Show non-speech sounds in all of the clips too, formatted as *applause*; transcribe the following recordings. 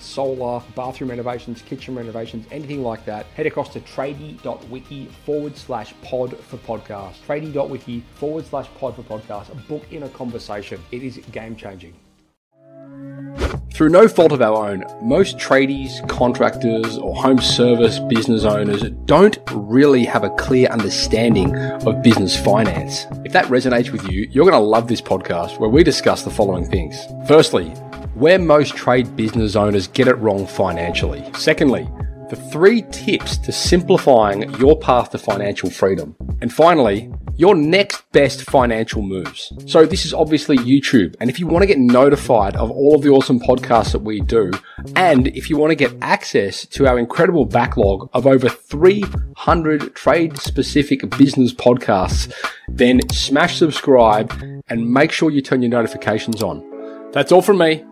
solar, bathroom renovations, kitchen renovations, anything like that, head across to tradie.wiki forward slash pod for podcast. Tradie.wiki forward slash pod for podcast. Book in a conversation. It is game changing. Through no fault of our own, most tradies, contractors, or home service business owners don't really have a clear understanding of business finance. If that resonates with you, you're going to love this podcast where we discuss the following things. Firstly, where most trade business owners get it wrong financially. Secondly, the three tips to simplifying your path to financial freedom. And finally, your next best financial moves. So this is obviously YouTube. And if you want to get notified of all of the awesome podcasts that we do, and if you want to get access to our incredible backlog of over 300 trade specific business podcasts, then smash subscribe and make sure you turn your notifications on. That's all from me.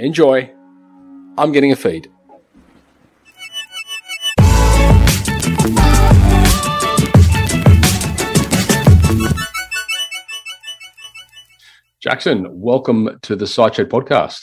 Enjoy. I'm getting a feed. Jackson, welcome to the Sideshow podcast.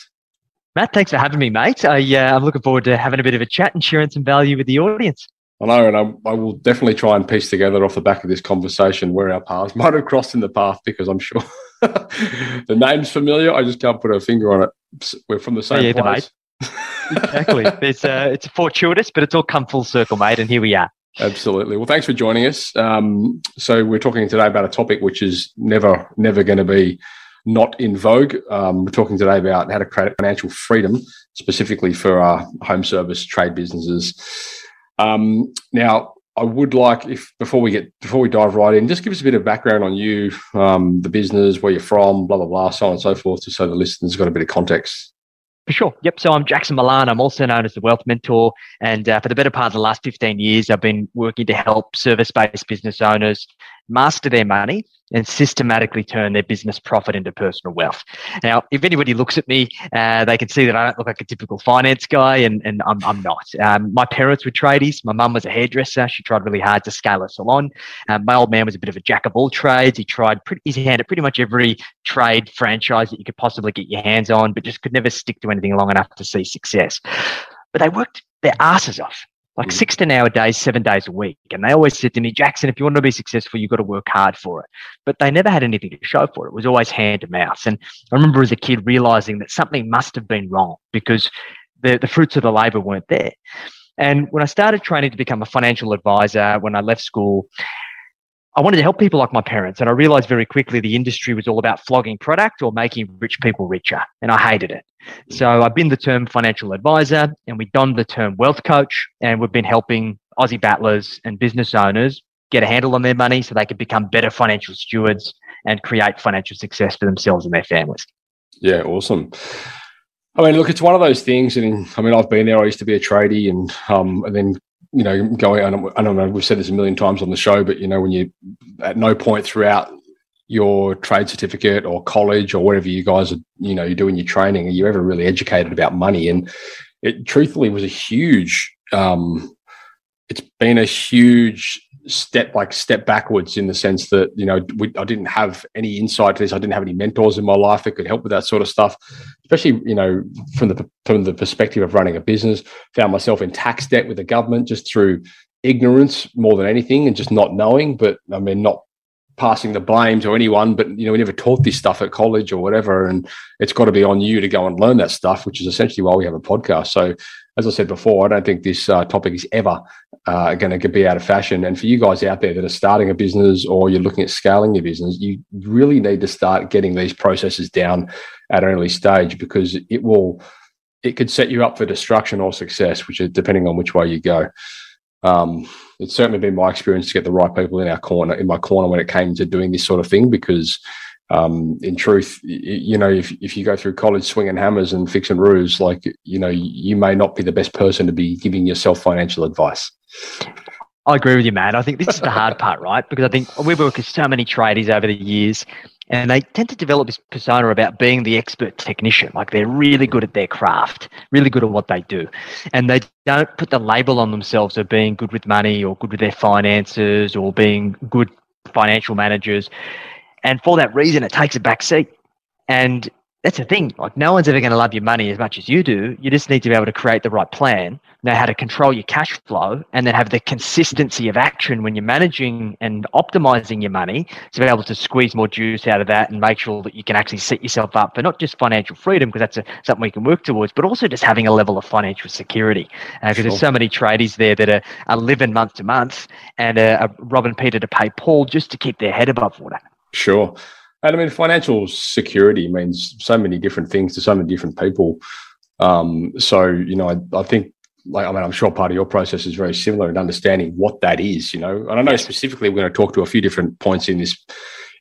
Matt, thanks for having me, mate. I, uh, I'm looking forward to having a bit of a chat and sharing some value with the audience. I know, and I, I, will definitely try and piece together off the back of this conversation where our paths *laughs* might have crossed in the path because I'm sure the name's familiar. I just can't put a finger on it. We're from the same yeah, place. *laughs* exactly. It's uh, it's fortuitous, but it's all come full circle, mate. And here we are. Absolutely. Well, thanks for joining us. Um, so we're talking today about a topic which is never, never going to be not in vogue. Um, we're talking today about how to create financial freedom, specifically for our home service trade businesses. Um, now, I would like if before we get before we dive right in, just give us a bit of background on you, um, the business, where you're from, blah blah blah, so on and so forth, just so the listeners got a bit of context. For sure. Yep. So I'm Jackson Millan. I'm also known as the Wealth Mentor, and uh, for the better part of the last 15 years, I've been working to help service-based business owners master their money and systematically turn their business profit into personal wealth. Now, if anybody looks at me, uh, they can see that I don't look like a typical finance guy, and, and I'm, I'm not. Um, my parents were tradies. My mum was a hairdresser. She tried really hard to scale a salon. Um, my old man was a bit of a jack of all trades. He tried pretty, his hand at pretty much every trade franchise that you could possibly get your hands on, but just could never stick to anything long enough to see success. But they worked their asses off like mm. 16 hour days, seven days a week. And they always said to me, Jackson, if you want to be successful, you've got to work hard for it. But they never had anything to show for it. It was always hand to mouth. And I remember as a kid realizing that something must have been wrong because the, the fruits of the labor weren't there. And when I started training to become a financial advisor, when I left school, I wanted to help people like my parents. And I realized very quickly the industry was all about flogging product or making rich people richer. And I hated it. So I've been the term financial advisor and we donned the term wealth coach. And we've been helping Aussie battlers and business owners get a handle on their money so they can become better financial stewards and create financial success for themselves and their families. Yeah, awesome. I mean, look, it's one of those things. And I mean, I've been there. I used to be a tradie, and um, and then you know, going, I don't know, we've said this a million times on the show, but, you know, when you, at no point throughout your trade certificate or college or whatever you guys are, you know, you're doing your training, are you ever really educated about money? And it truthfully was a huge, um, it's been a huge step like step backwards in the sense that you know we, I didn't have any insight to this. I didn't have any mentors in my life that could help with that sort of stuff, especially you know from the from the perspective of running a business. Found myself in tax debt with the government just through ignorance more than anything and just not knowing. But I mean, not passing the blame to anyone, but you know, we never taught this stuff at college or whatever. And it's got to be on you to go and learn that stuff, which is essentially why we have a podcast. So as I said before, I don't think this uh, topic is ever uh, going to be out of fashion. And for you guys out there that are starting a business or you're looking at scaling your business, you really need to start getting these processes down at an early stage because it will, it could set you up for destruction or success, which is depending on which way you go. Um, it's certainly been my experience to get the right people in our corner, in my corner when it came to doing this sort of thing, because um, in truth, you know, if, if you go through college swinging hammers and fixing roofs, like, you know, you may not be the best person to be giving yourself financial advice. I agree with you, Matt. I think this is the hard part, right? Because I think we've worked with so many tradies over the years, and they tend to develop this persona about being the expert technician. Like they're really good at their craft, really good at what they do. And they don't put the label on themselves of being good with money or good with their finances or being good financial managers. And for that reason, it takes a back seat. And that's the thing. Like, no one's ever going to love your money as much as you do. You just need to be able to create the right plan, know how to control your cash flow, and then have the consistency of action when you're managing and optimizing your money to be able to squeeze more juice out of that and make sure that you can actually set yourself up for not just financial freedom, because that's a, something we can work towards, but also just having a level of financial security. Because uh, sure. there's so many tradies there that are, are living month to month and are, are robbing Peter to pay Paul just to keep their head above water. Sure. And I mean, financial security means so many different things to so many different people. Um, so, you know, I, I, think, like, I mean, I'm sure part of your process is very similar in understanding what that is, you know. And I know specifically we're going to talk to a few different points in this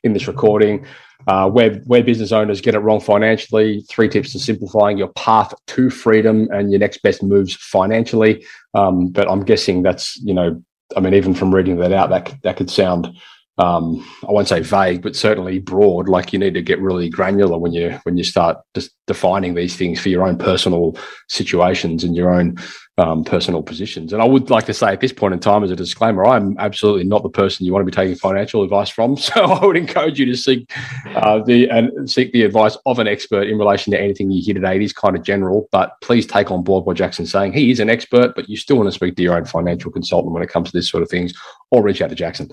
in this recording. Uh, where where business owners get it wrong financially, three tips to simplifying your path to freedom and your next best moves financially. Um, but I'm guessing that's you know, I mean, even from reading that out, that that could sound um, I won't say vague, but certainly broad. Like you need to get really granular when you when you start just defining these things for your own personal situations and your own um, personal positions. And I would like to say at this point in time, as a disclaimer, I'm absolutely not the person you want to be taking financial advice from. *laughs* So I would encourage you to seek uh, the and seek the advice of an expert in relation to anything you hear today. It is kind of general, but please take on board what Jackson's saying. He is an expert, but you still want to speak to your own financial consultant when it comes to this sort of things, or reach out to Jackson.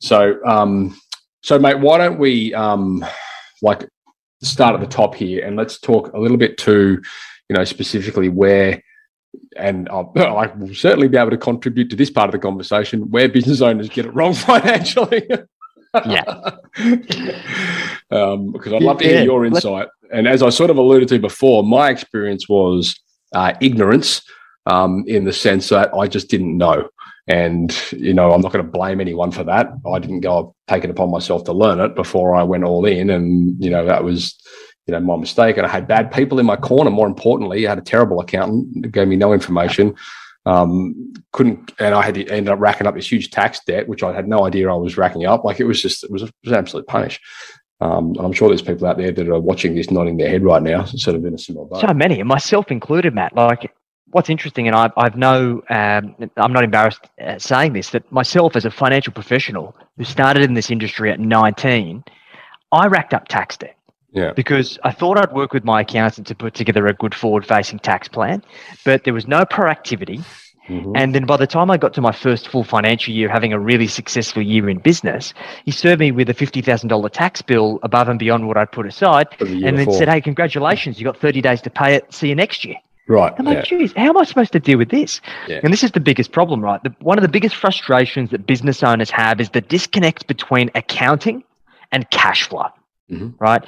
So, um, so mate, why don't we um, like start at the top here and let's talk a little bit to, you know, specifically where, and *laughs* I'll, I will certainly be able to contribute to this part of the conversation where business owners get it wrong *laughs* financially. yeah. *laughs* um, because I'd love to hear your insight. And as I sort of alluded to before, my experience was uh, ignorance um, in the sense that I just didn't know. And, you know, I'm not going to blame anyone for that. I didn't go take it upon myself to learn it before I went all in. And, you know, that was, you know, my mistake. And I had bad people in my corner. More importantly, I had a terrible accountant gave me no information. Um, couldn't, and I had to end up racking up this huge tax debt, which I had no idea I was racking up. Like it was just, it was, it was an absolute punish. Um, and I'm sure there's people out there that are watching this nodding their head right now, sort of in a similar boat. So many, and myself included, Matt. Like what's interesting, and I, I've no, um, I'm not embarrassed saying this, that myself as a financial professional who started in this industry at 19, I racked up tax debt. Yeah. Because I thought I'd work with my accountant to put together a good forward facing tax plan, but there was no proactivity. Mm-hmm. And then by the time I got to my first full financial year, having a really successful year in business, he served me with a $50,000 tax bill above and beyond what I'd put aside. The and then before. said, Hey, congratulations, you got 30 days to pay it. See you next year. Right. I'm like, geez, how am I supposed to deal with this? Yeah. And this is the biggest problem, right? The, one of the biggest frustrations that business owners have is the disconnect between accounting and cash flow, mm-hmm. right?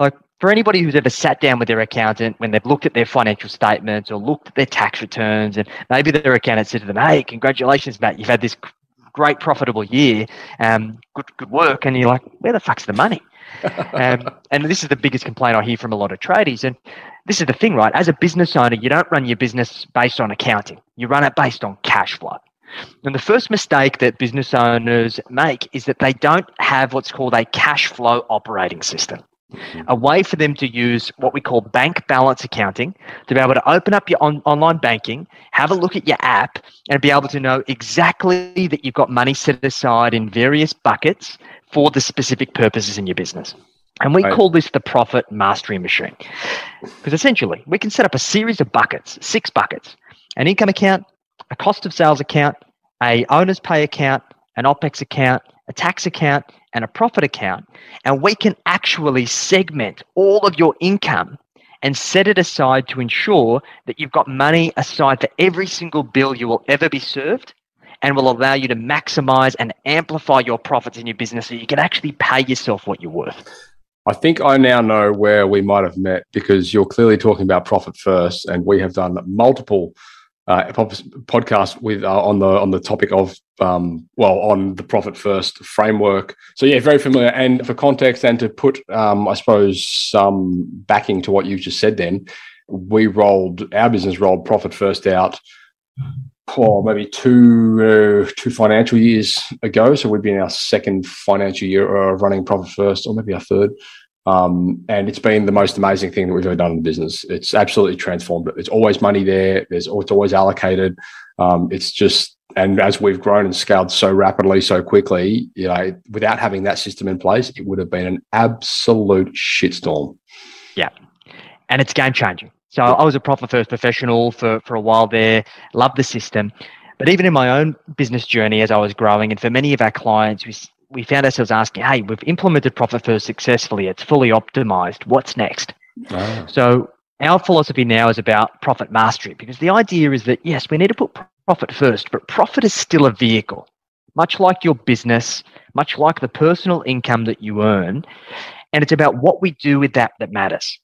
Like for anybody who's ever sat down with their accountant when they've looked at their financial statements or looked at their tax returns, and maybe their accountant said to them, "Hey, congratulations, Matt, you've had this great profitable year, um, good good work," and you're like, "Where the fuck's the money?" *laughs* um, and this is the biggest complaint I hear from a lot of tradies. And this is the thing, right? As a business owner, you don't run your business based on accounting, you run it based on cash flow. And the first mistake that business owners make is that they don't have what's called a cash flow operating system. A way for them to use what we call bank balance accounting to be able to open up your on- online banking, have a look at your app, and be able to know exactly that you've got money set aside in various buckets for the specific purposes in your business. And we right. call this the profit mastery machine. Because essentially, we can set up a series of buckets, six buckets, an income account, a cost of sales account, a owner's pay account, an OPEX account, a tax account, and a profit account. And we can actually segment all of your income and set it aside to ensure that you've got money aside for every single bill you will ever be served and will allow you to maximize and amplify your profits in your business so you can actually pay yourself what you're worth. I think I now know where we might have met because you're clearly talking about profit first, and we have done multiple uh, podcast with uh, on the on the topic of um, well on the profit first framework. So yeah, very familiar. And for context, and to put um, I suppose some backing to what you just said, then we rolled our business rolled profit first out. Oh, maybe two uh, two financial years ago. So we've been in our second financial year of running profit first, or maybe our third. Um, and it's been the most amazing thing that we've ever done in the business. It's absolutely transformed it. It's always money there. There's it's always allocated. Um, it's just and as we've grown and scaled so rapidly, so quickly, you know, without having that system in place, it would have been an absolute shitstorm. Yeah, and it's game changing. So I was a profit first professional for for a while there. Loved the system. But even in my own business journey as I was growing, and for many of our clients, we we found ourselves asking, hey, we've implemented Profit First successfully. It's fully optimized. What's next? So our philosophy now is about profit mastery because the idea is that, yes, we need to put profit first, but profit is still a vehicle, much like your business, much like the personal income that you earn. And it's about what we do with that that matters.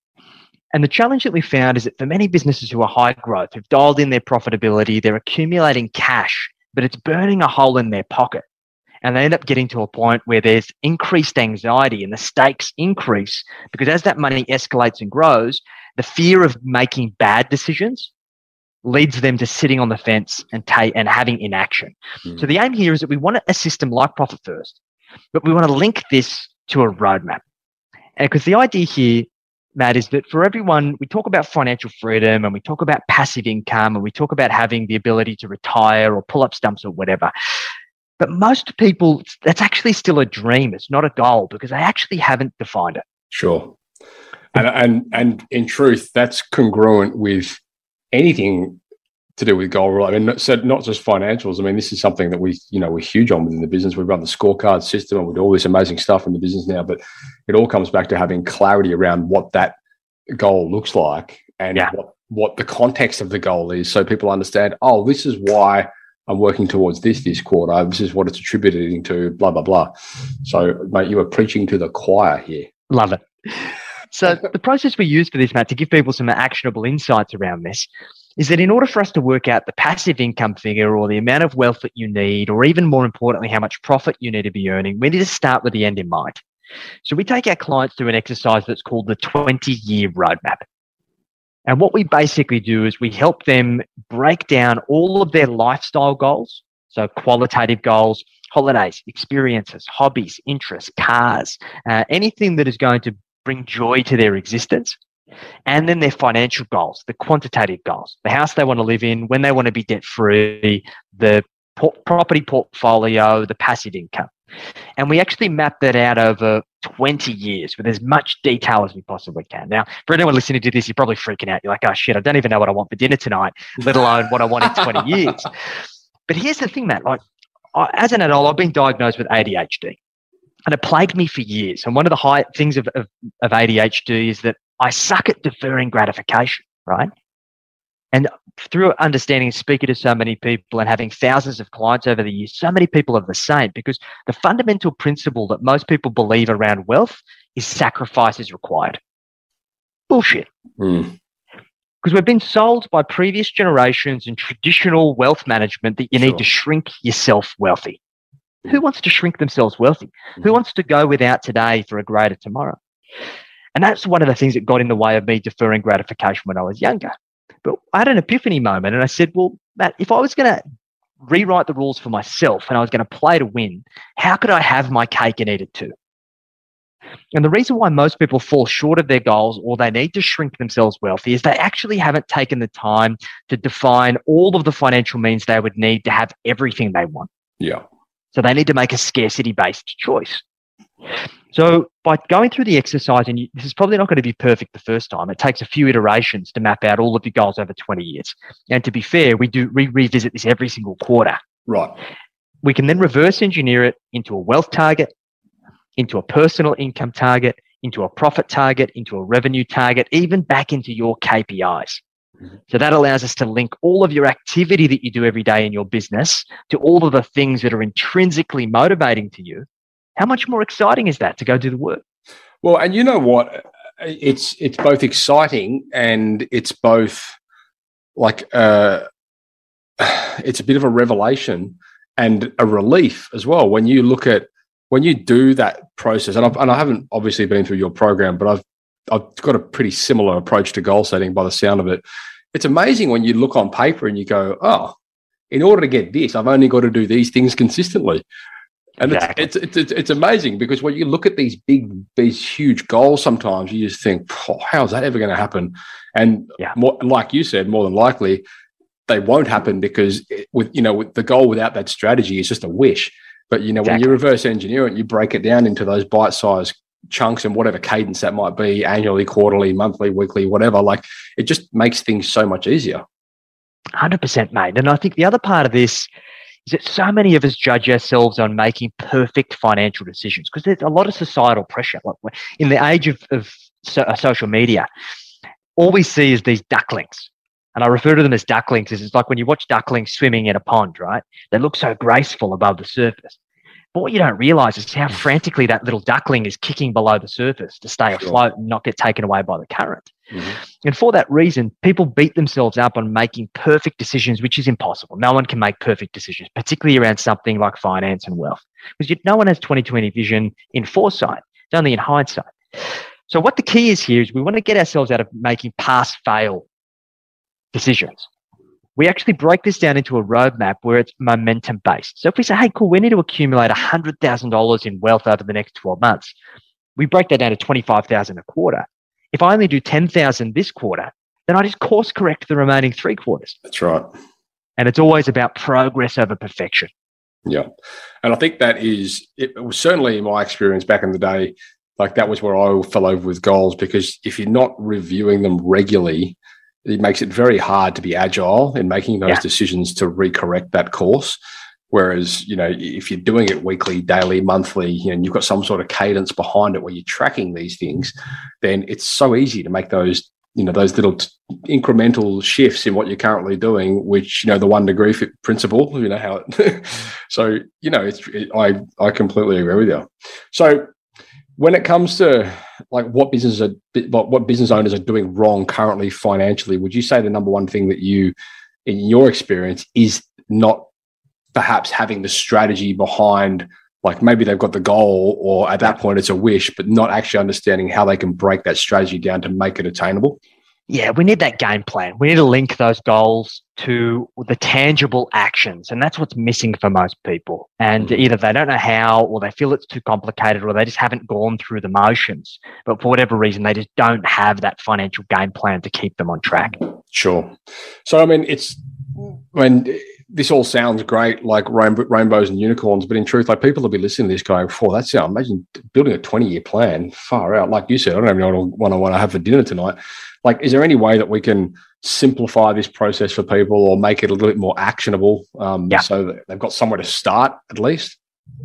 And the challenge that we found is that for many businesses who are high growth, who've dialed in their profitability, they're accumulating cash, but it's burning a hole in their pocket and they end up getting to a point where there's increased anxiety and the stakes increase because as that money escalates and grows, the fear of making bad decisions leads them to sitting on the fence and ta- and having inaction. Mm. So the aim here is that we want a system like Profit First, but we want to link this to a roadmap. And because the idea here, Matt, is that for everyone, we talk about financial freedom and we talk about passive income and we talk about having the ability to retire or pull up stumps or whatever. But most people, that's actually still a dream. It's not a goal because they actually haven't defined it. Sure. And, and, and in truth, that's congruent with anything to do with goal. I mean, so not just financials. I mean, this is something that we, you know, we're huge on within the business. We run the scorecard system and we do all this amazing stuff in the business now, but it all comes back to having clarity around what that goal looks like and yeah. what, what the context of the goal is. So people understand, oh, this is why I'm working towards this this quarter. This is what it's attributing to, blah, blah, blah. So, mate, you are preaching to the choir here. Love it. So, the process we use for this, Matt, to give people some actionable insights around this is that in order for us to work out the passive income figure or the amount of wealth that you need, or even more importantly, how much profit you need to be earning, we need to start with the end in mind. So, we take our clients through an exercise that's called the 20 year roadmap. And what we basically do is we help them break down all of their lifestyle goals. So qualitative goals, holidays, experiences, hobbies, interests, cars, uh, anything that is going to bring joy to their existence. And then their financial goals, the quantitative goals, the house they want to live in, when they want to be debt free, the property portfolio, the passive income. And we actually map that out over 20 years with as much detail as we possibly can. Now, for anyone listening to this, you're probably freaking out. You're like, oh shit, I don't even know what I want for dinner tonight, let alone what I want in 20 *laughs* years. But here's the thing, Matt, like I, as an adult, I've been diagnosed with ADHD and it plagued me for years. And one of the high things of, of, of ADHD is that I suck at deferring gratification, right? And through understanding and speaking to so many people and having thousands of clients over the years, so many people are the same because the fundamental principle that most people believe around wealth is sacrifice is required. Bullshit. Mm. Because we've been sold by previous generations and traditional wealth management that you sure. need to shrink yourself wealthy. Who wants to shrink themselves wealthy? Mm. Who wants to go without today for a greater tomorrow? And that's one of the things that got in the way of me deferring gratification when I was younger. But I had an epiphany moment and I said, well, Matt, if I was going to rewrite the rules for myself and I was going to play to win, how could I have my cake and eat it too? And the reason why most people fall short of their goals or they need to shrink themselves wealthy is they actually haven't taken the time to define all of the financial means they would need to have everything they want. Yeah. So they need to make a scarcity based choice. So by going through the exercise, and you, this is probably not going to be perfect the first time, it takes a few iterations to map out all of your goals over 20 years. And to be fair, we do re- revisit this every single quarter. Right. We can then reverse engineer it into a wealth target, into a personal income target, into a profit target, into a revenue target, even back into your KPIs. Mm-hmm. So that allows us to link all of your activity that you do every day in your business to all of the things that are intrinsically motivating to you how much more exciting is that to go do the work? Well, and you know what? It's it's both exciting and it's both like uh, *sighs* it's a bit of a revelation and a relief as well when you look at when you do that process. And, I've, and I haven't obviously been through your program, but I've I've got a pretty similar approach to goal setting by the sound of it. It's amazing when you look on paper and you go, oh, in order to get this, I've only got to do these things consistently. And exactly. it's, it's, it's, it's, amazing because when you look at these big, these huge goals, sometimes you just think, oh, how's that ever going to happen? And yeah. more, like you said, more than likely, they won't happen because it, with you know with the goal without that strategy is just a wish. But you know exactly. when you reverse engineer it, you break it down into those bite-sized chunks and whatever cadence that might be, annually, quarterly, monthly, weekly, whatever. Like it just makes things so much easier. Hundred percent, mate. And I think the other part of this is that so many of us judge ourselves on making perfect financial decisions because there's a lot of societal pressure. Like in the age of, of so, uh, social media, all we see is these ducklings. And I refer to them as ducklings. It's like when you watch ducklings swimming in a pond, right? They look so graceful above the surface. But what you don't realize is how frantically that little duckling is kicking below the surface to stay afloat and not get taken away by the current. Mm-hmm. And for that reason, people beat themselves up on making perfect decisions, which is impossible. No one can make perfect decisions, particularly around something like finance and wealth, because no one has 2020 vision in foresight. It's only in hindsight. So, what the key is here is we want to get ourselves out of making pass fail decisions we actually break this down into a roadmap where it's momentum based. So if we say, hey, cool, we need to accumulate $100,000 in wealth over the next 12 months, we break that down to 25,000 a quarter. If I only do 10,000 this quarter, then I just course correct the remaining three quarters. That's right. And it's always about progress over perfection. Yeah. And I think that is, it was certainly in my experience back in the day, like that was where I fell over with goals because if you're not reviewing them regularly, it makes it very hard to be agile in making those yeah. decisions to recorrect that course. Whereas, you know, if you're doing it weekly, daily, monthly, you know, and you've got some sort of cadence behind it where you're tracking these things, then it's so easy to make those, you know, those little t- incremental shifts in what you're currently doing, which, you know, the one degree principle, you know, how it, *laughs* so, you know, it's, it, I, I completely agree with you. So when it comes to like what businesses are what business owners are doing wrong currently financially would you say the number one thing that you in your experience is not perhaps having the strategy behind like maybe they've got the goal or at that point it's a wish but not actually understanding how they can break that strategy down to make it attainable yeah, we need that game plan. We need to link those goals to the tangible actions. And that's what's missing for most people. And mm-hmm. either they don't know how, or they feel it's too complicated, or they just haven't gone through the motions. But for whatever reason, they just don't have that financial game plan to keep them on track. Sure. So, I mean, it's when this all sounds great, like rainbows and unicorns, but in truth, like people will be listening to this going, "For that's yeah, imagine building a twenty-year plan, far out." Like you said, I don't even know what I want to have for dinner tonight like is there any way that we can simplify this process for people or make it a little bit more actionable um, yeah. so that they've got somewhere to start at least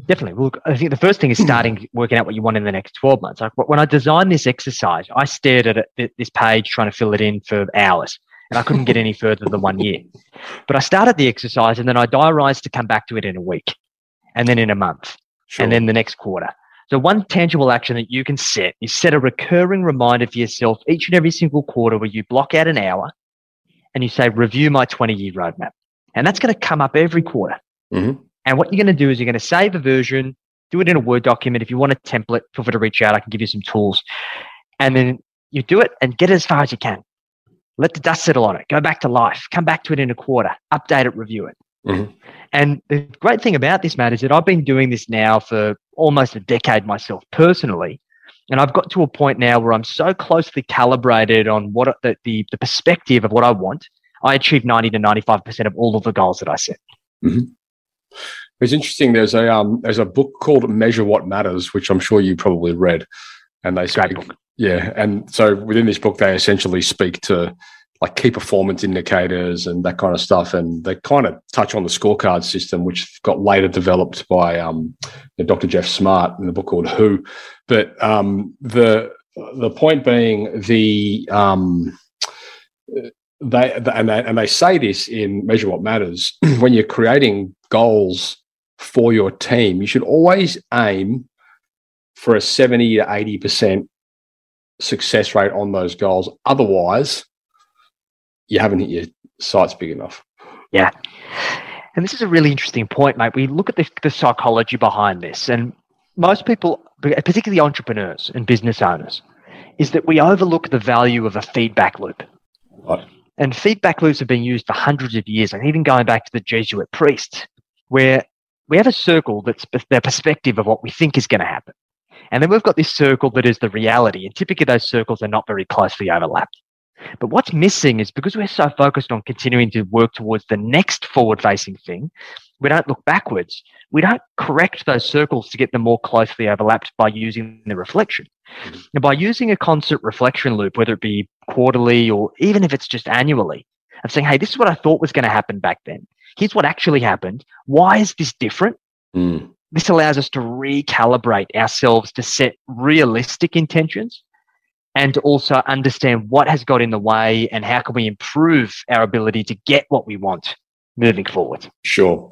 Definitely. Look, I think the first thing is starting *clears throat* working out what you want in the next 12 months. Like when I designed this exercise, I stared at it, this page trying to fill it in for hours and I couldn't get any further than one year. But I started the exercise and then I diarized to come back to it in a week and then in a month sure. and then the next quarter. So one tangible action that you can set is set a recurring reminder for yourself each and every single quarter where you block out an hour and you say, review my 20 year roadmap. And that's going to come up every quarter. Mm-hmm. And what you're going to do is you're going to save a version, do it in a Word document. If you want a template, feel free to reach out. I can give you some tools. And then you do it and get it as far as you can. Let the dust settle on it. Go back to life. Come back to it in a quarter. Update it, review it. Mm-hmm. And the great thing about this, Matt, is that I've been doing this now for almost a decade myself personally. And I've got to a point now where I'm so closely calibrated on what the, the, the perspective of what I want. I achieve 90 to 95% of all of the goals that I set. Mm-hmm. It's interesting. There's a um, there's a book called Measure What Matters, which I'm sure you probably read, and they speak, yeah. And so within this book, they essentially speak to like key performance indicators and that kind of stuff. And they kind of touch on the scorecard system, which got later developed by um, Dr. Geoff Smart in the book called Who. But um, the the point being the um, they and they and they say this in Measure What Matters *clears throat* when you're creating goals for your team, you should always aim for a 70 to 80 percent success rate on those goals. Otherwise, you haven't hit your sights big enough. Yeah. And this is a really interesting point, mate. We look at the, the psychology behind this, and most people, particularly entrepreneurs and business owners, is that we overlook the value of a feedback loop. Right. And feedback loops have been used for hundreds of years, and even going back to the Jesuit priests, where we have a circle that's the perspective of what we think is going to happen. And then we've got this circle that is the reality. And typically those circles are not very closely overlapped. But what's missing is because we're so focused on continuing to work towards the next forward facing thing, we don't look backwards. We don't correct those circles to get them more closely overlapped by using the reflection. And by using a constant reflection loop, whether it be quarterly or even if it's just annually, of saying, hey, this is what I thought was going to happen back then. Here's what actually happened. Why is this different? Mm. This allows us to recalibrate ourselves to set realistic intentions and to also understand what has got in the way and how can we improve our ability to get what we want moving forward. Sure.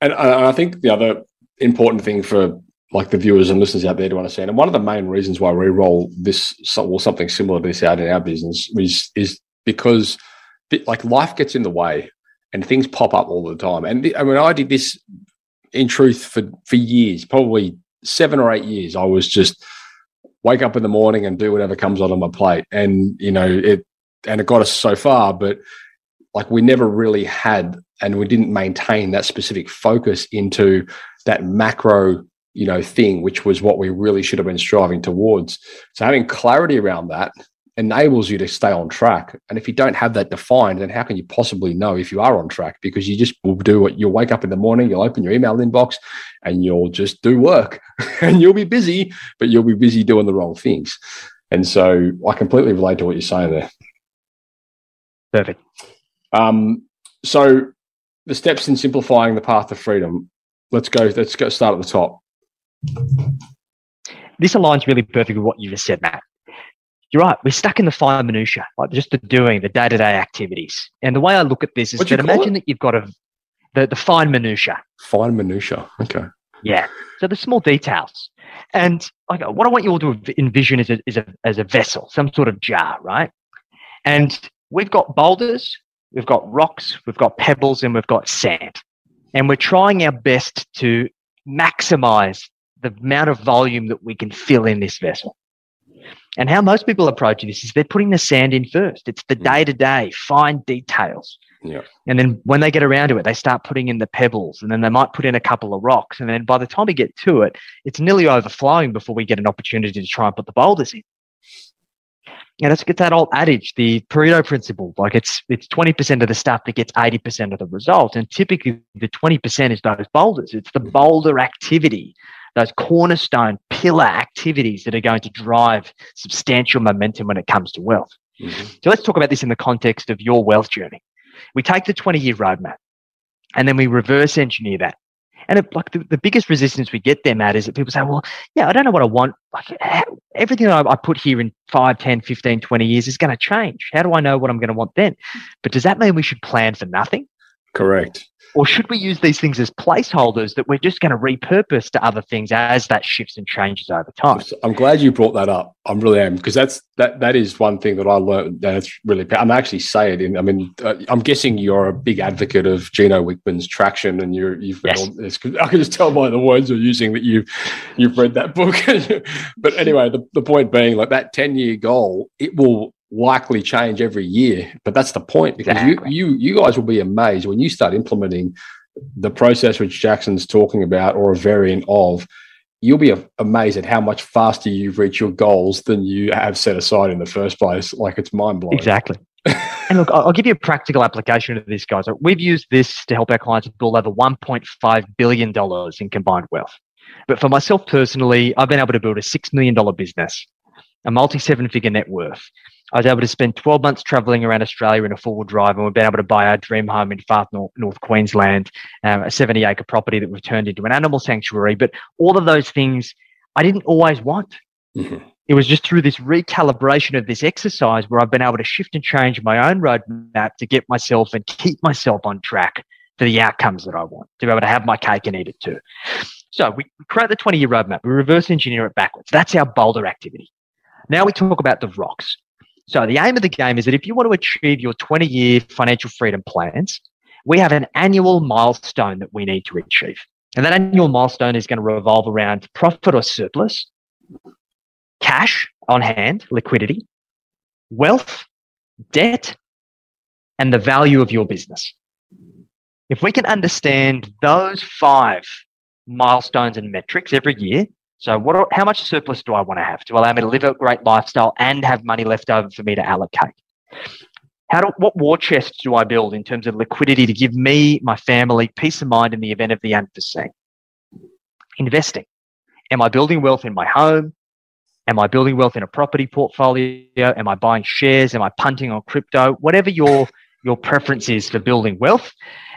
And uh, I think the other important thing for like the viewers and listeners out there to understand, and one of the main reasons why we roll this or something similar to this out in our business is is because like life gets in the way and things pop up all the time. And I mean, I did this in truth for for years, probably seven or eight years. I was just wake up in the morning and do whatever comes on my plate. And, you know, it, and it got us so far, but like we never really had, and we didn't maintain that specific focus into that macro, you know, thing, which was what we really should have been striving towards. So having clarity around that enables you to stay on track. And if you don't have that defined, then how can you possibly know if you are on track? Because you just will do what you'll wake up in the morning, you'll open your email inbox and you'll just do work *laughs* and you'll be busy, but you'll be busy doing the wrong things. And so I completely relate to what you're saying there. Perfect. Um, so the steps in simplifying the path to freedom. Let's go. Let's go start at the top. This aligns really perfectly with what you just said, Matt you're right. We're stuck in the fine minutia, like just the doing, the day to day activities. And the way I look at this is What'd that imagine it? that you've got a the, the fine minutia. Fine minutia. Okay. Yeah. So the small details. And like, what I want you all to envision is a, is a, as a vessel, some sort of jar, right? And we've got boulders, we've got rocks, we've got pebbles, and we've got sand. And we're trying our best to maximize the amount of volume that we can fill in this vessel. And how most people approach this is they're putting the sand in first. It's the day to day, fine details. Yeah. And then when they get around to it, they start putting in the pebbles and then they might put in a couple of rocks. And then by the time we get to it, it's nearly overflowing before we get an opportunity to try and put the boulders in. And let's get that old adage, the Pareto principle. Like it's it's 20% of the stuff that gets 80% of the result. And typically the 20% is those boulders. It's the mm-hmm. boulder activity those cornerstone pillar activities that are going to drive substantial momentum when it comes to wealth. Mm-hmm. So let's talk about this in the context of your wealth journey. We take the 20 year roadmap and then we reverse engineer that. And it, like the, the biggest resistance we get there, at is that people say, well, yeah, I don't know what I want. Like everything I, I put here in 5, 10, 15, 20 years is going to change. How do I know what I'm going to want then? But does that mean we should plan for nothing? Correct. Or should we use these things as placeholders that we're just going to repurpose to other things as that shifts and changes over time? I'm glad you brought that up. I really am because that's that that is one thing that I learned that's really. I'm actually saying it. In, I mean, uh, I'm guessing you're a big advocate of Gino Wickman's Traction, and you're you've read yes. all this. I can just tell by the words you're using that you've you've read that book. *laughs* but anyway, the, the point being, like that 10 year goal, it will likely change every year. But that's the point because exactly. you you you guys will be amazed when you start implementing the process which Jackson's talking about or a variant of. You'll be amazed at how much faster you've reached your goals than you have set aside in the first place. Like it's mind blowing. Exactly. *laughs* and look, I'll give you a practical application of this, guys. We've used this to help our clients build over $1.5 billion in combined wealth. But for myself personally, I've been able to build a $6 million business, a multi seven figure net worth, I was able to spend 12 months traveling around Australia in a four wheel drive, and we've been able to buy our dream home in far north, north Queensland, um, a 70 acre property that we've turned into an animal sanctuary. But all of those things I didn't always want. Mm-hmm. It was just through this recalibration of this exercise where I've been able to shift and change my own roadmap to get myself and keep myself on track for the outcomes that I want, to be able to have my cake and eat it too. So we create the 20 year roadmap, we reverse engineer it backwards. That's our boulder activity. Now we talk about the rocks. So the aim of the game is that if you want to achieve your 20 year financial freedom plans, we have an annual milestone that we need to achieve. And that annual milestone is going to revolve around profit or surplus, cash on hand, liquidity, wealth, debt, and the value of your business. If we can understand those five milestones and metrics every year, so what, how much surplus do I want to have to allow me to live a great lifestyle and have money left over for me to allocate? How do, what war chest do I build in terms of liquidity to give me, my family, peace of mind in the event of the unforeseen? Investing. Am I building wealth in my home? Am I building wealth in a property portfolio? Am I buying shares? Am I punting on crypto? Whatever your your preference is for building wealth,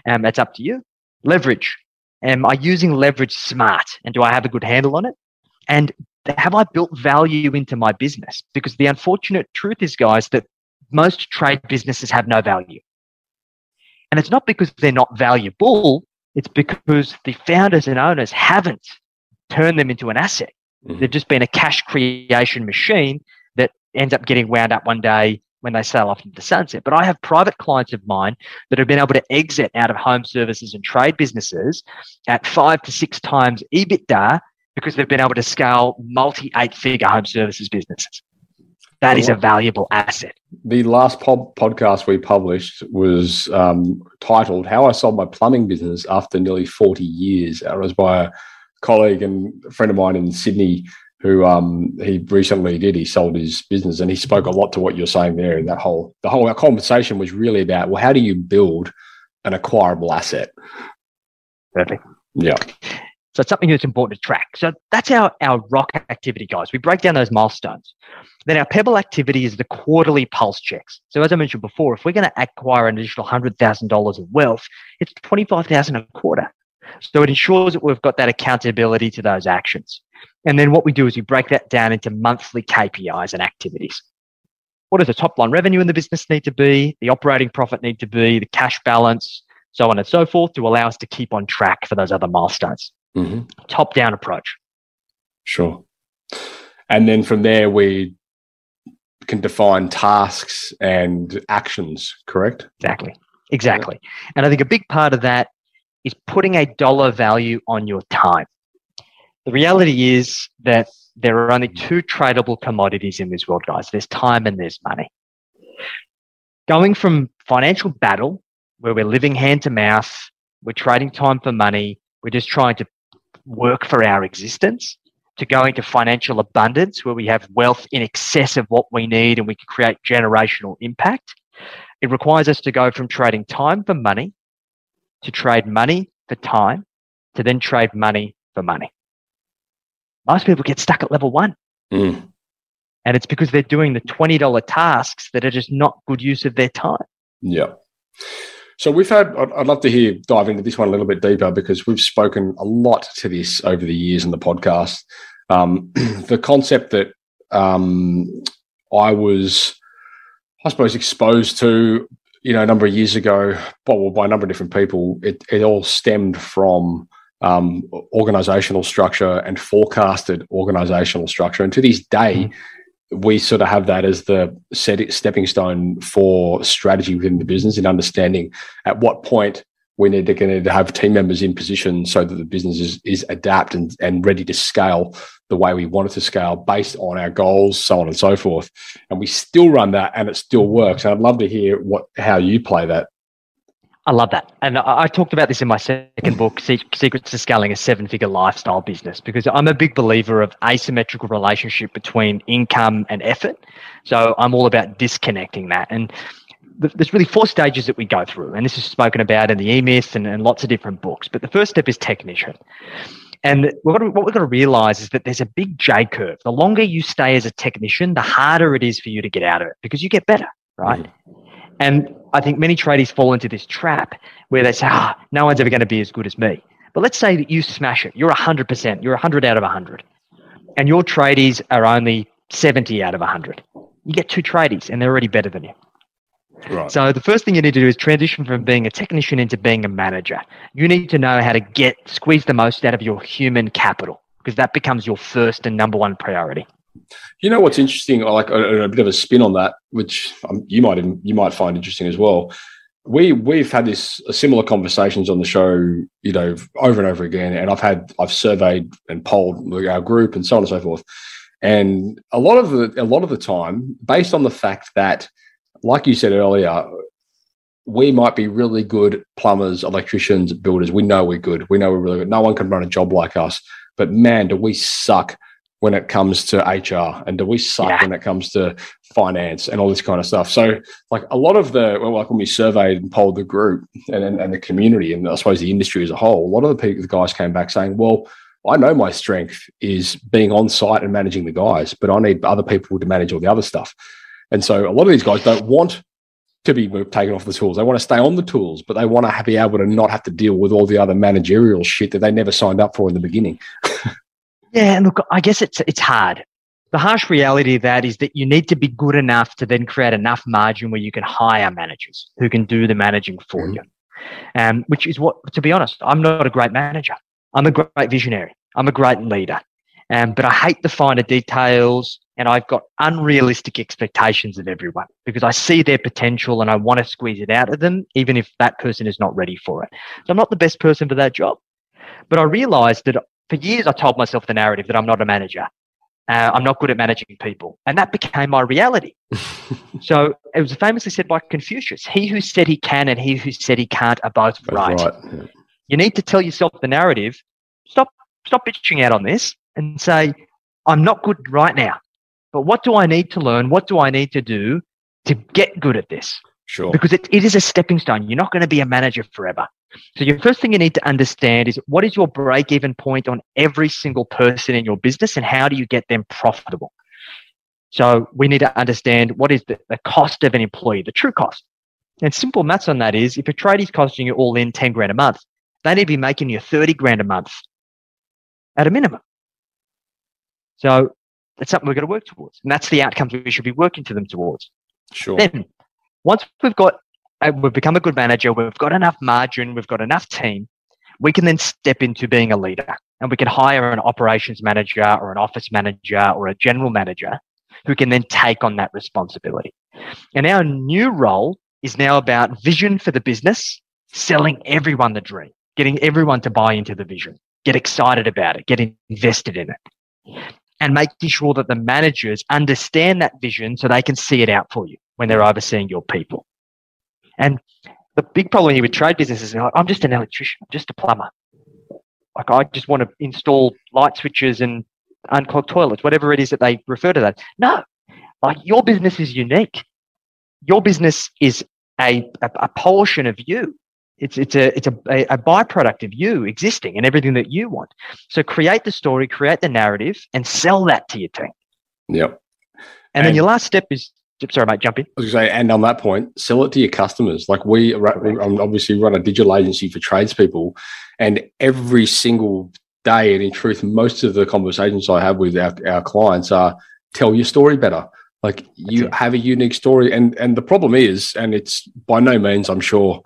um, that's up to you. Leverage. Am I using leverage smart? And do I have a good handle on it? And have I built value into my business? Because the unfortunate truth is, guys, that most trade businesses have no value. And it's not because they're not valuable, it's because the founders and owners haven't turned them into an asset. Mm-hmm. They've just been a cash creation machine that ends up getting wound up one day when they sail off into the sunset. But I have private clients of mine that have been able to exit out of home services and trade businesses at five to six times EBITDA because they've been able to scale multi eight figure home services businesses. That is a valuable asset. The last pod- podcast we published was um, titled How I Sold My Plumbing Business After Nearly 40 Years. It was by a colleague and a friend of mine in Sydney who um, he recently did. He sold his business and he spoke a lot to what you're saying there. And that whole, the whole conversation was really about, well, how do you build an acquirable asset? Perfect. Yeah. So it's something that's important to track. So that's our, our rock activity, guys. We break down those milestones. Then our Pebble activity is the quarterly pulse checks. So as I mentioned before, if we're going to acquire an additional $100,000 of wealth, it's 25000 a quarter. So it ensures that we've got that accountability to those actions. And then what we do is we break that down into monthly KPIs and activities. What does the top line revenue in the business need to be? The operating profit need to be, the cash balance, so on and so forth to allow us to keep on track for those other milestones mm-hmm. top down approach. Sure. And then from there, we can define tasks and actions, correct? Exactly. Exactly. Yeah. And I think a big part of that is putting a dollar value on your time. The reality is that there are only two tradable commodities in this world, guys. There's time and there's money. Going from financial battle, where we're living hand to mouth, we're trading time for money, we're just trying to work for our existence to going to financial abundance where we have wealth in excess of what we need and we can create generational impact. It requires us to go from trading time for money to trade money for time to then trade money for money. Most people get stuck at level one. Mm. And it's because they're doing the $20 tasks that are just not good use of their time. Yeah. So we've had, I'd love to hear, dive into this one a little bit deeper because we've spoken a lot to this over the years in the podcast. Um, *clears throat* the concept that um, I was, I suppose, exposed to, you know, a number of years ago, well, by a number of different people, it, it all stemmed from um, organizational structure and forecasted organizational structure. And to this day, mm-hmm we sort of have that as the set, stepping stone for strategy within the business and understanding at what point we need to, need to have team members in position so that the business is, is adapt and, and ready to scale the way we want it to scale based on our goals, so on and so forth. And we still run that and it still works. And I'd love to hear what how you play that I love that. And I, I, talked about this in my second book, Secrets to Scaling a Seven Figure Lifestyle Business, because I'm a big believer of asymmetrical relationship between income and effort. So I'm all about disconnecting that. And there's really four stages that we go through. And this is spoken about in the E Myth and, and lots of different books. But the first step is technician. And what we've got to realize is that there's a big J curve. The longer you stay as a technician, the harder it is for you to get out of it because you get better, right? Mm. And I think many tradies fall into this trap where they say, ah, no one's ever going to be as good as me. But let's say that you smash it. You're 100%. You're 100 out of 100. And your tradies are only 70 out of 100. You get two tradies and they're already better than you. Right. So the first thing you need to do is transition from being a technician into being a manager. You need to know how to get squeeze the most out of your human capital because that becomes your first and number one priority. You know what's interesting? Like a, a, bit of a spin on that, which um, you might you might find interesting as well. we we've had this similar conversations on the show, you know, over and over again. And I've had I've surveyed and polled our group and so on and so forth. And a lot of the a lot of the time, based on the fact that, like you said earlier, we might be really good plumbers, electricians, builders. We know we're good. We know we're really good. No one can run a job like us. But man, do we suck when it comes to HR and do we suck yeah. when it comes to finance and all this kind of stuff. So like a lot of the, well, like when we surveyed and polled the group and, and, and, the community and I suppose the industry as a whole, a lot of the, people, the guys came back saying, well, I know my strength is being on site and managing the guys, but I need other people to manage all the other stuff. And so a lot of these guys don't want to be taken off the tools. They want to stay on the tools, but they want to be able to not have to deal with all the other managerial shit that they never signed up for in the beginning. *laughs* Yeah, and look, I guess it's it's hard. The harsh reality of that is that you need to be good enough to then create enough margin where you can hire managers who can do the managing for mm-hmm. you. Um, which is what, to be honest, I'm not a great manager. I'm a great visionary. I'm a great leader. Um, but I hate the finer details and I've got unrealistic expectations of everyone because I see their potential and I want to squeeze it out of them, even if that person is not ready for it. So I'm not the best person for that job. But I realized that for years, I told myself the narrative that I'm not a manager. Uh, I'm not good at managing people. And that became my reality. *laughs* so it was famously said by Confucius He who said he can and he who said he can't are both right. right. Yeah. You need to tell yourself the narrative. Stop, stop bitching out on this and say, I'm not good right now. But what do I need to learn? What do I need to do to get good at this? Sure. Because it, it is a stepping stone. You're not going to be a manager forever. So your first thing you need to understand is what is your break even point on every single person in your business and how do you get them profitable? So we need to understand what is the, the cost of an employee, the true cost. And simple maths on that is if a trade is costing you all in 10 grand a month, they need to be making you 30 grand a month at a minimum. So that's something we've got to work towards. And that's the outcomes we should be working to them towards. Sure. Then once we've got Uh, we've become a good manager, we've got enough margin, we've got enough team, we can then step into being a leader and we can hire an operations manager or an office manager or a general manager who can then take on that responsibility. And our new role is now about vision for the business, selling everyone the dream, getting everyone to buy into the vision, get excited about it, get invested in it, and making sure that the managers understand that vision so they can see it out for you when they're overseeing your people. And the big problem here with trade businesses is like, I'm just an electrician, I'm just a plumber. Like I just want to install light switches and unclog toilets, whatever it is that they refer to that. No, like your business is unique. Your business is a, a, a portion of you. It's, it's a, it's a, a byproduct of you existing and everything that you want. So create the story, create the narrative and sell that to your team. Yep. And, and then your last step is sorry, mate, jump in. I was going to say, and on that point, sell it to your customers. Like we, we um, obviously run a digital agency for tradespeople, and every single day, and in truth, most of the conversations I have with our, our clients are tell your story better. Like you have a unique story, and and the problem is, and it's by no means, I'm sure,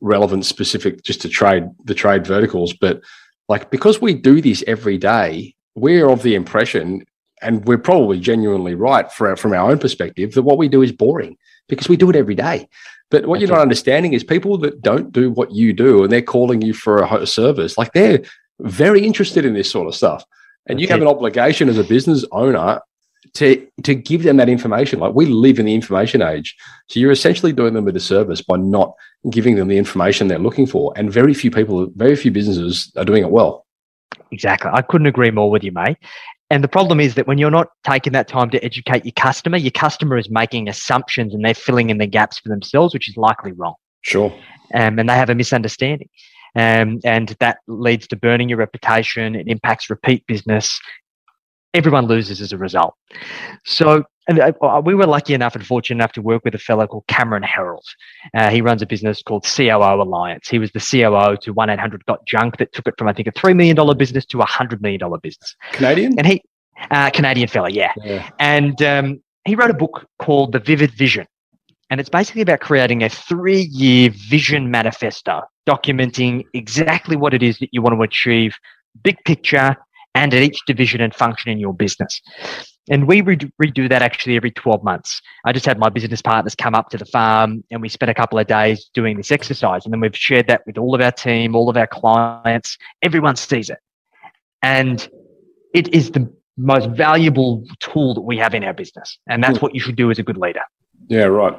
relevant specific just to trade the trade verticals, but like because we do this every day, we're of the impression and we're probably genuinely right for, from our own perspective that what we do is boring because we do it every day. But what you're not understanding is people that don't do what you do and they're calling you for a service, like they're very interested in this sort of stuff. And you have an obligation as a business owner to to give them that information. Like we live in the information age, so you're essentially doing them a disservice by not giving them the information they're looking for. And very few people, very few businesses are doing it well. Exactly, I couldn't agree more with you, mate. And the problem is that when you're not taking that time to educate your customer, your customer is making assumptions and they're filling in the gaps for themselves, which is likely wrong. Sure. Um, and they have a misunderstanding. Um, and that leads to burning your reputation. It impacts repeat business. Everyone loses as a result. So, and uh, we were lucky enough and fortunate enough to work with a fellow called Cameron Herold. Uh, he runs a business called COO Alliance. He was the COO to 1 800 Got Junk that took it from, I think, a $3 million business to a $100 million business. Canadian? And he, uh, Canadian fella, yeah. yeah. And um, he wrote a book called The Vivid Vision. And it's basically about creating a three year vision manifesto, documenting exactly what it is that you want to achieve, big picture, and at each division and function in your business. And we redo that actually every 12 months. I just had my business partners come up to the farm and we spent a couple of days doing this exercise. And then we've shared that with all of our team, all of our clients. Everyone sees it. And it is the most valuable tool that we have in our business. And that's hmm. what you should do as a good leader. Yeah, right.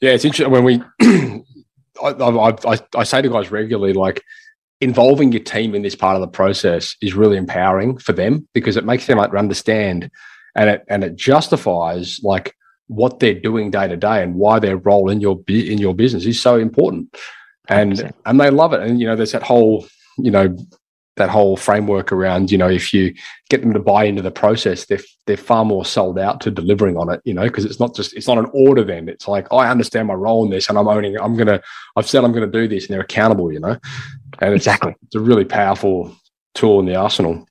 Yeah, it's interesting when we, *clears throat* I, I, I, I say to guys regularly, like, involving your team in this part of the process is really empowering for them because it makes them understand and it and it justifies like what they're doing day to day and why their role in your in your business is so important and 100%. and they love it and you know there's that whole you know that whole framework around you know if you get them to buy into the process they're they're far more sold out to delivering on it you know because it's not just it's not an order then. It's like oh, i understand my role in this and i'm owning i'm gonna i've said i'm gonna do this and they're accountable you know? And it's, exactly. it's a really powerful tool in the arsenal.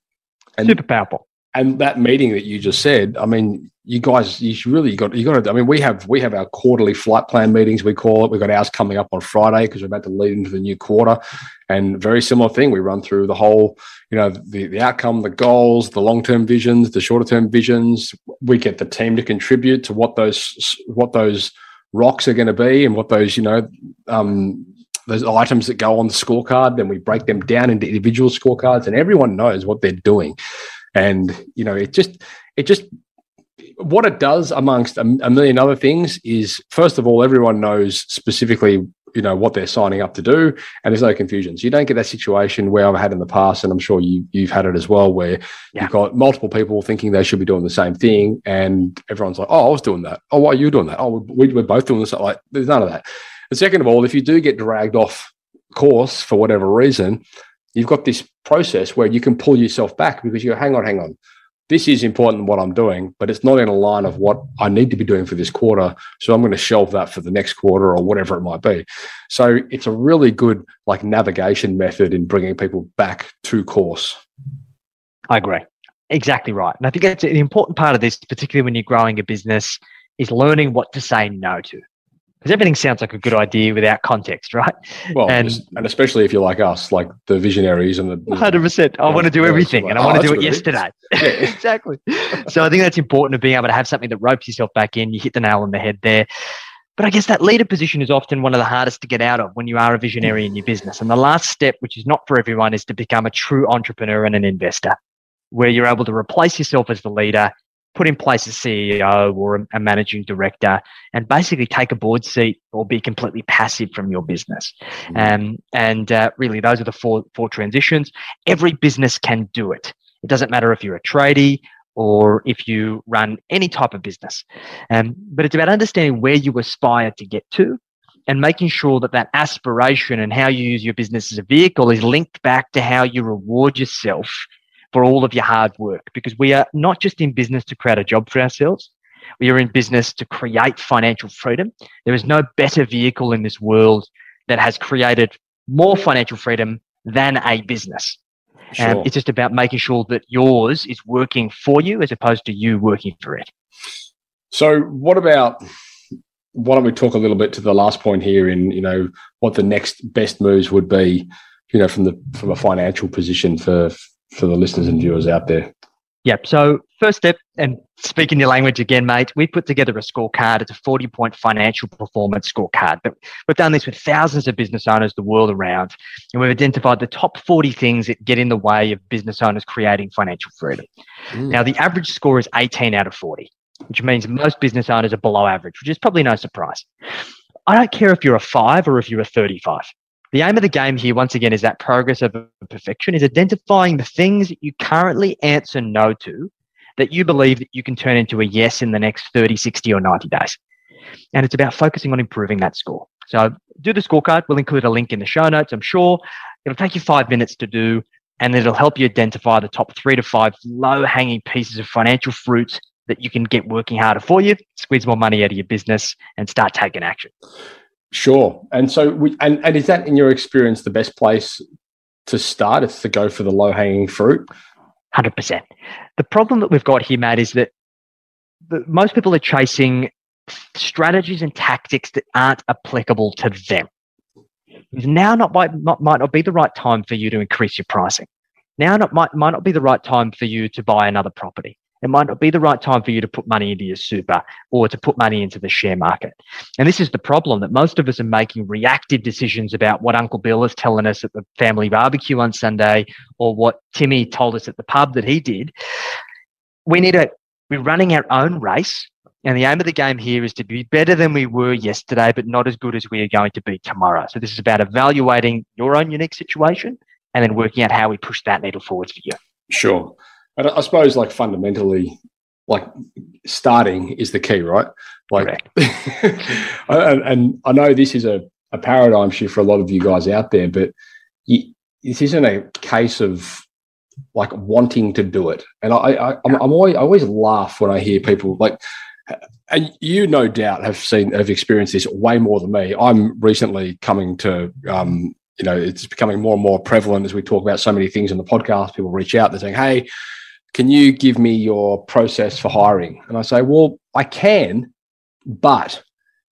And super powerful and that meeting that you just said, I mean, you guys, you really got you got to. I mean, we have we have our quarterly flight plan meetings. We call it. We've got ours coming up on Friday because we're about to lead into the new quarter, and very similar thing. We run through the whole, you know, the the outcome, the goals, the long term visions, the shorter term visions. We get the team to contribute to what those what those rocks are going to be and what those you know um, those items that go on the scorecard. Then we break them down into individual scorecards, and everyone knows what they're doing. And you know, it just it just what it does amongst a, a million other things is first of all, everyone knows specifically you know what they're signing up to do and there's no confusions. You don't get that situation where i've had in the past and i'm sure you, you've had it as well where yeah. you've got multiple people thinking they should be doing the same thing and everyone's like oh i was doing that. Oh why are you doing that? Oh we, we're both doing this. Like there's none of that. And second of all if you do get dragged off course for whatever reason you've got this process where you can pull yourself back because you go, hang on, hang on. This is important what I'm doing, but it's not in a line of what I need to be doing for this quarter. So I'm going to shelve that for the next quarter or whatever it might be. So it's a really good like navigation method in bringing people back to course. I agree. Exactly right. And I think that's an important part of this, particularly when you're growing a business, is learning what to say no to because everything sounds like a good idea without context, right? Well, and, and especially if you're like us, like the visionaries and the hundred percent. I want to do everything, and I want to do it yesterday. *laughs* Yeah. *laughs* exactly. so I think that's important of being able to have something that ropes yourself back in. You hit the nail on the head there. But I guess that leader position is often one of the hardest to get out of when you are a visionary in your business. And the last step, which is not for everyone, is to become a true entrepreneur and an investor, where you're able to replace yourself as the leader put in place a CEO or a managing director and basically take a board seat or be completely passive from your business. Mm-hmm. Um, and uh, really, those are the four, four transitions. Every business can do it. It doesn't matter if you're a tradie or if you run any type of business. Um, but it's about understanding where you aspire to get to and making sure that that aspiration and how you use your business as a vehicle is linked back to how you reward yourself for all of your hard work because we are not just in business to create a job for ourselves. We are in business to create financial freedom. There is no better vehicle in this world that has created more financial freedom than a business. Sure. Um, it's just about making sure that yours is working for you as opposed to you working for it. So, what about? Why don't we talk a little bit to the last point here in you know what the next best moves would be, you know, from the from a financial position for for the listeners and viewers out there? Yep. So first step, and speaking your language again, mate, we put together a scorecard. It's a 40 point financial performance scorecard. But we've done this with thousands of business owners the world around. And we've identified the top 40 things that get in the way of business owners creating financial freedom. Mm. Now, the average score is 18 out of 40, which means most business owners are below average, which is probably no surprise. I don't care if you're a five or if you're a 35 the aim of the game here, once again, is that progress over perfection, is identifying the things that you currently answer no to that you believe that you can turn into a yes in the next 30, 60, or 90 days. And it's about focusing on improving that score. So do the scorecard. We'll include a link in the show notes, I'm sure. It'll take you five minutes to do, and it'll help you identify the top three to five low hanging pieces of financial fruits that you can get working harder for you, squeeze more money out of your business, and start taking action. Sure. And so, we, and, and is that in your experience the best place to start? It's to go for the low hanging fruit? 100%. The problem that we've got here, Matt, is that the, most people are chasing strategies and tactics that aren't applicable to them. Now not, might, not, might not be the right time for you to increase your pricing. now not, might, might not be the right time for you to buy another property. It might not be the right time for you to put money into your super or to put money into the share market. And this is the problem that most of us are making reactive decisions about what Uncle Bill is telling us at the family barbecue on Sunday or what Timmy told us at the pub that he did. We need to, we're running our own race. And the aim of the game here is to be better than we were yesterday, but not as good as we are going to be tomorrow. So this is about evaluating your own unique situation and then working out how we push that needle forwards for you. Sure. And I suppose, like fundamentally, like starting is the key, right? Like, *laughs* and, and, I know this is a, a paradigm shift for a lot of you guys out there, but you, this isn't a case of like wanting to do it. And I, I I'm, I'm always, I always laugh when I hear people like, and you no doubt have seen have experienced this way more than me. I'm recently coming to um, you know, it's becoming more and more prevalent as we talk about so many things in the podcast. People reach out, they're saying, Hey, can you give me your process for hiring? And I say, Well, I can, but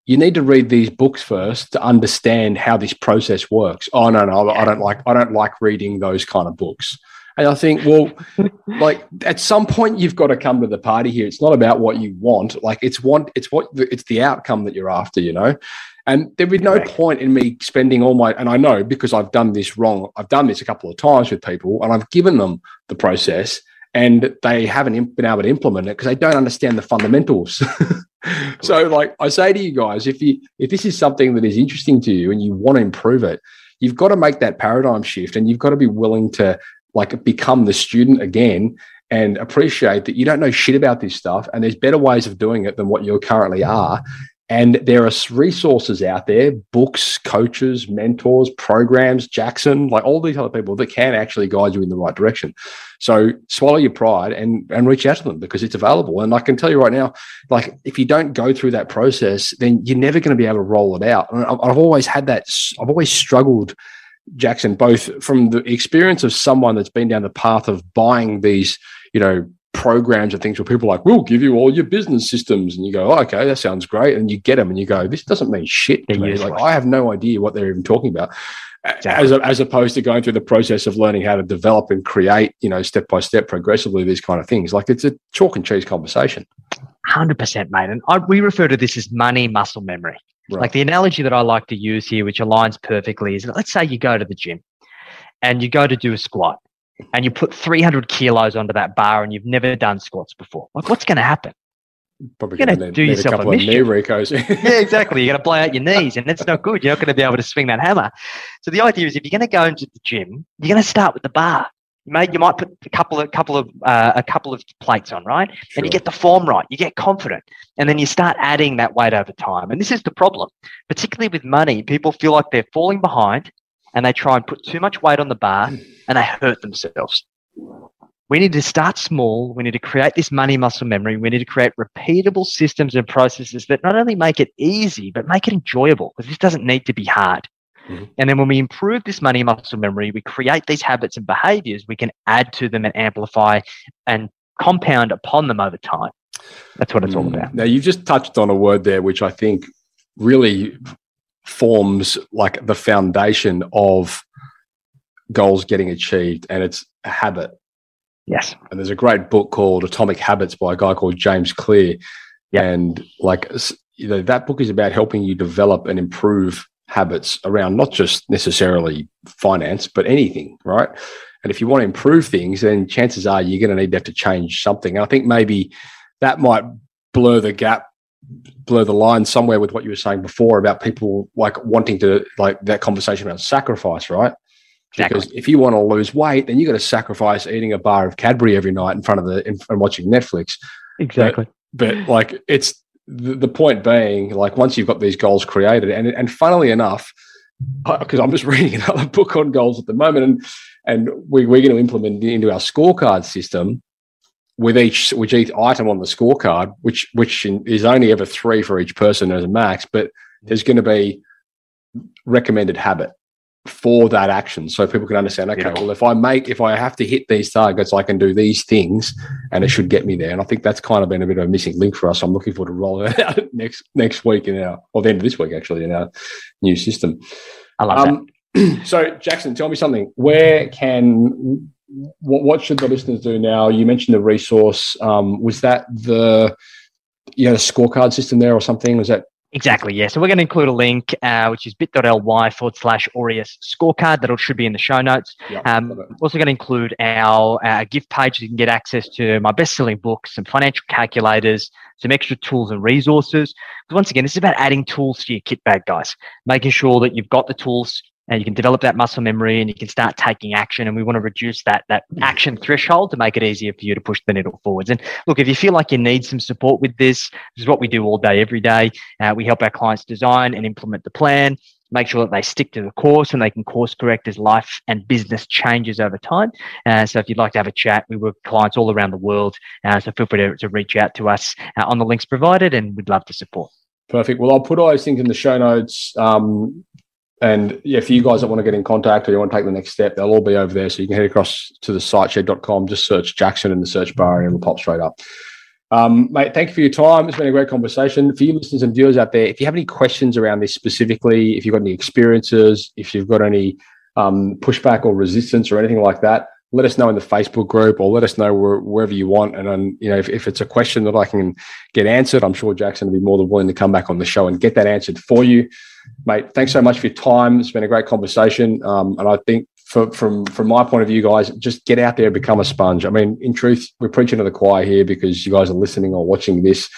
you need to read these books first to understand how this process works. Oh no, no, I don't like I don't like reading those kind of books. And I think, well, *laughs* like at some point you've got to come to the party here. It's not about what you want. Like it's want it's what it's the outcome that you're after, you know. And there'd be no point in me spending all my, and I know because I've done this wrong. I've done this a couple of times with people and I've given them the process and they haven't been able to implement it because they don't understand the fundamentals. *laughs* so like I say to you guys, if you, if this is something that is interesting to you and you want to improve it, you've got to make that paradigm shift and you've got to be willing to like become the student again and appreciate that you don't know shit about this stuff and there's better ways of doing it than what you currently are and there are resources out there, books, coaches, mentors, programs, Jackson, like all these other people that can actually guide you in the right direction. So swallow your pride and, and reach out to them because it's available. And I can tell you right now, like if you don't go through that process, then you're never going to be able to roll it out. And I've always had that, I've always struggled, Jackson, both from the experience of someone that's been down the path of buying these, you know, programs and things where people are like, we'll give you all your business systems. And you go, oh, okay, that sounds great. And you get them and you go, this doesn't mean shit to me. Like, I have no idea what they're even talking about. As, as opposed to going through the process of learning how to develop and create, you know, step by step, progressively, these kind of things. Like it's a chalk and cheese conversation. 100%, mate. And I, we refer to this as money muscle memory. Right. Like the analogy that I like to use here, which aligns perfectly, is let's say you go to the gym and you go to do a squat and you put 300 kilos onto that bar and you've never done squats before, like what's going to happen? Probably going to do yourself a, couple a of knee recos. *laughs* yeah, exactly. You're going to blow out your knees, and that's not good. You're not going to be able to swing that hammer. So the idea is, if you're going to go into the gym, you're going to start with the bar. You might, you might put a couple of couple of uh, a couple of plates on, right? Sure. And you get the form right. You get confident, and then you start adding that weight over time. And this is the problem, particularly with money. People feel like they're falling behind, and they try and put too much weight on the bar and they hurt themselves. We need to start small. We need to create this money muscle memory. We need to create repeatable systems and processes that not only make it easy, but make it enjoyable because this doesn't need to be hard. Mm-hmm. And then when we improve this money muscle memory, we create these habits and behaviors, we can add to them and amplify and compound upon them over time. That's what it's all mm. about. Now, you've just touched on a word there, which I think really forms like the foundation of goals getting achieved and it's a habit. Yes. And there's a great book called atomic habits by a guy called james clear. Yep. and like you know that book is about helping you develop and improve habits around not just necessarily finance but anything right? And if you want to improve things then chances are you're going to need to have to change something. And i think maybe that might blur the gap blur the line somewhere with what you were saying before about people like wanting to like that conversation about sacrifice, right? Exactly. Because if you want to lose weight, then you got to sacrifice eating a bar of Cadbury every night in front of the in, and watching Netflix. Exactly. But, but like it's the, the point being, like once you've got these goals created, and and funnily enough, because I'm just *laughs* reading another book on goals at the moment, and and we, we're going to implement it into our scorecard system with each with each item on the scorecard, which which is only ever three for each person as a max, but there's going to be recommended habit for that action, so people can understand. Okay, well, if I make if I have to hit these targets, I can do these things, and it should get me there. And I think that's kind of been a bit of a missing link for us. I'm looking forward to rolling it out *laughs* next next week in our or the end of this week actually in our new system. I love um, that. *clears throat* so Jackson, tell me something. Where can what, what should the listeners do now? You mentioned the resource. Um, was that the you know scorecard system there or something? Was that Exactly, yeah. So we're going to include a link, uh, which is bit.ly forward slash Aureus scorecard. That should be in the show notes. Yep, um, also going to include our uh, gift page. So you can get access to my best selling books, some financial calculators, some extra tools and resources. Because once again, this is about adding tools to your kit bag, guys. Making sure that you've got the tools and you can develop that muscle memory and you can start taking action. And we want to reduce that, that action threshold to make it easier for you to push the needle forwards. And look, if you feel like you need some support with this, this is what we do all day, every day. Uh, we help our clients design and implement the plan, make sure that they stick to the course and they can course correct as life and business changes over time. Uh, so if you'd like to have a chat, we work with clients all around the world. Uh, so feel free to, to reach out to us uh, on the links provided and we'd love to support. Perfect. Well, I'll put all those things in the show notes. Um, and yeah, for you guys that want to get in contact or you want to take the next step, they'll all be over there. So you can head across to the siteshed.com, just search Jackson in the search bar and it'll pop straight up. Um, mate, thank you for your time. It's been a great conversation. For you listeners and viewers out there, if you have any questions around this specifically, if you've got any experiences, if you've got any um, pushback or resistance or anything like that, let us know in the Facebook group or let us know where, wherever you want. And um, you know, if, if, it's a question that I can get answered, I'm sure Jackson will be more than willing to come back on the show and get that answered for you mate, thanks so much for your time. It's been a great conversation. Um, and I think for, from from my point of view, guys, just get out there and become a sponge. I mean, in truth, we're preaching to the choir here because you guys are listening or watching this.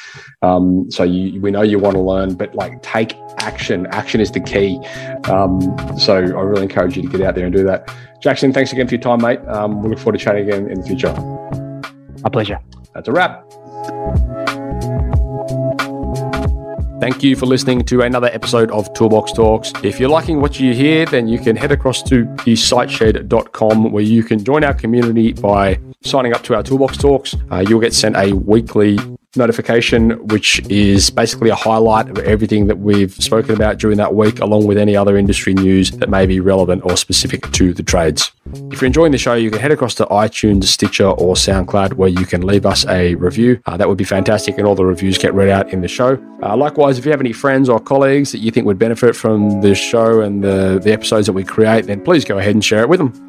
Um, so you, we know you want to learn, but like take action. Action is the key. Um, so I really encourage you to get out there and do that. Jackson, thanks again for your time, mate. Um, we look forward to chatting again in the future. My pleasure. That's a wrap. Thank you for listening to another episode of Toolbox Talks. If you're liking what you hear, then you can head across to thesiteshed.com where you can join our community by signing up to our Toolbox Talks. Uh, you'll get sent a weekly notification, which is basically a highlight of everything that we've spoken about during that week, along with any other industry news that may be relevant or specific to the trades. If you're enjoying the show, you can head across to iTunes, Stitcher, or SoundCloud where you can leave us a review. Uh, that would be fantastic, and all the reviews get read out in the show. Uh, likewise, if you have any friends or colleagues that you think would benefit from the show and the, the episodes that we create, then please go ahead and share it with them.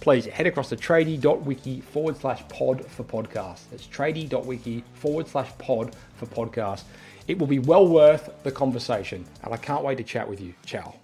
please head across to tradie.wiki forward slash pod for podcast. That's tradie.wiki forward slash pod for podcast. It will be well worth the conversation, and I can't wait to chat with you. Ciao.